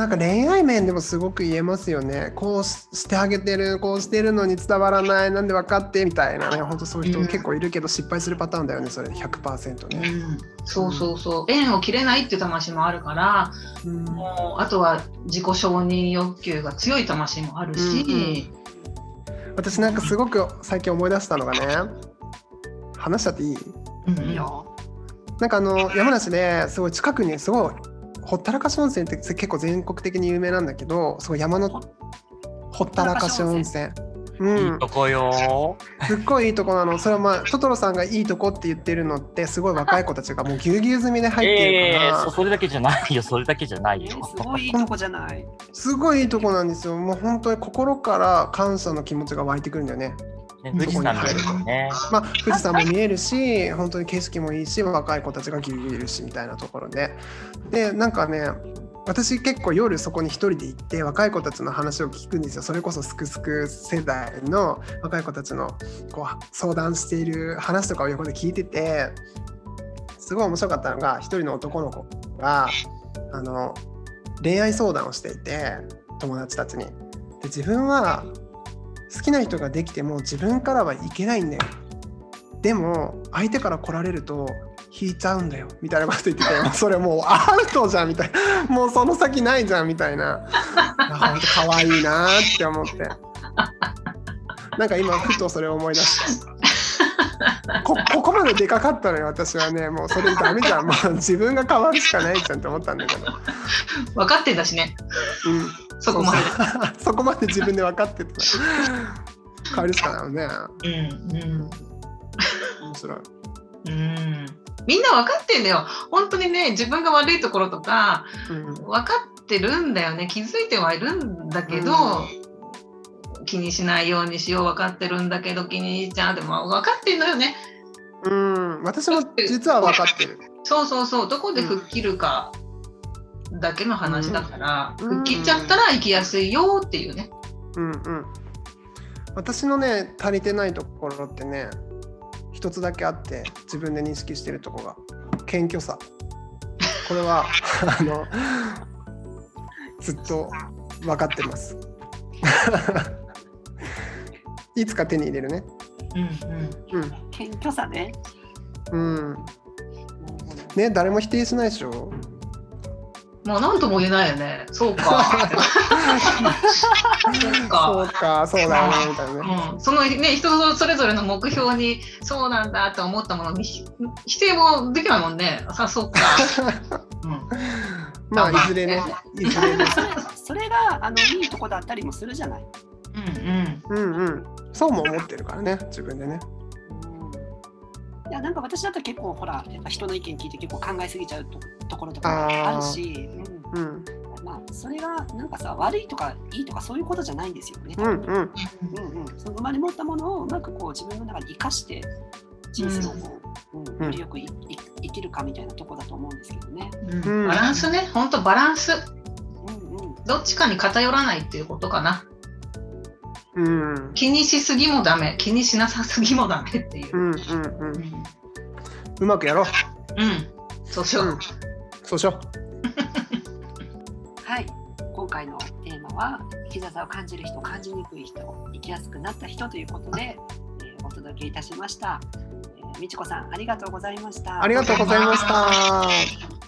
なんか恋愛面でもすごく言えますよね。こうしてあげてる、こうしてるのに伝わらない、なんで分かってみたいなね、本当そういう人結構いるけど、失敗するパターンだよね、それ。100%ね、うん。そうそうそう、縁を切れないっていう魂もあるから、うん、もうあとは自己承認欲求が強い魂もあるし。うんうん、私なんかすごく最近思い出したのがね、話しちゃっていい、うん、いいよ。なんかあの山梨ですごい近くにすごいほったらかし温泉って結構全国的に有名なんだけどすごい山のほったらかし温泉。うん、いいとこよ。すっごいいいとこなの。それはまあトトロさんがいいとこって言ってるのってすごい若い子たちがもうぎゅうぎゅう済みで入ってるから、えー、それだけじゃないよ。それだけじゃないよ。すごいいいとこじゃない？すごいいいとこなんですよ。もう本当に心から感謝の気持ちが湧いてくるんだよねね、富士山見えるとね。まあ、富士山も見えるし、本当に景色もいいし、若い子たちがぎゅうぎゅういるしみたいなところで。で、なんかね、私結構夜そこに一人で行って若い子たちの話を聞くんですよそれこそすくすく世代の若い子たちのこう相談している話とかを横で聞いててすごい面白かったのが一人の男の子があの恋愛相談をしていて友達たちに。で自分は好きな人ができても自分からはいけないんだよ。でも相手から来られると引いちゃうんだよ。みたいなこと言ってて それもうアウトじゃんみたいな。もうその先ないじゃんみたいな。本当可愛いなって思って。なんか今ふとそれを思い出したこここまででかかったのよ私はね。もうそれダメじゃん。もう自分が変わるしかないじゃんって思ったんだけど。分かってんだしね。うんそこまで。そこまで自分で分かってた。変わるしかないよね。うんうん。面白い。うん。みんな分かってんだよ。本当にね自分が悪いところとか、うん、分かってるんだよね。気づいてはいるんだけど、うん、気にしないようにしよう分かってるんだけど気にしちゃう。でも分かってんのよね。うん。私も実は分かってる。そうそうそう。どこで吹っ切るか、だけの話だから、うん、吹っ切っちゃったら行きやすいよっていうね。うんうん。私のね足りてないところってね一つだけあって自分で認識してるとこが謙虚さ。これは あのずっと分かってます。いつか手に入れるね。うんうん。うん、謙虚さね。うん。ね誰も否定しないでしょ。まあ、なんとも言えないよね。そうか。そうか、そうだよね、みたいなね。うん、そのね、人それぞれの目標に、そうなんだと思ったものに、否定もできないもんね。さ、そうか。うん、まあ、いずれね。いずれね。それが、あの、いいとこだったりもするじゃない。うんうん。うんうん。そうも思ってるからね、自分でね。いやなんか私だと結構ほらやっぱ人の意見聞いて結構考えすぎちゃうとところとかあるし、うん、うん、まあ、それがなんかさ悪いとかいいとかそういうことじゃないんですよね。うんうん。うんうん。その生まれ持ったものをうまくこう自分の中に生かして人生をこう、うん、よりよくいい生きるかみたいなとこだと思うんですけどね。うん、バランスね本当バランス、うんうん、どっちかに偏らないっていうことかな。うん、気にしすぎもダメ気にしなさすぎもダメっていう。うんうんうん、うまくやろう。うんそうしよう。うん、そうしよう。はい今回のテーマは生きざを感じる人感じにくい人生きやすくなった人ということで、えー、お届けいたしました。えー、みちこさんありがとうございました。ありがとうございました。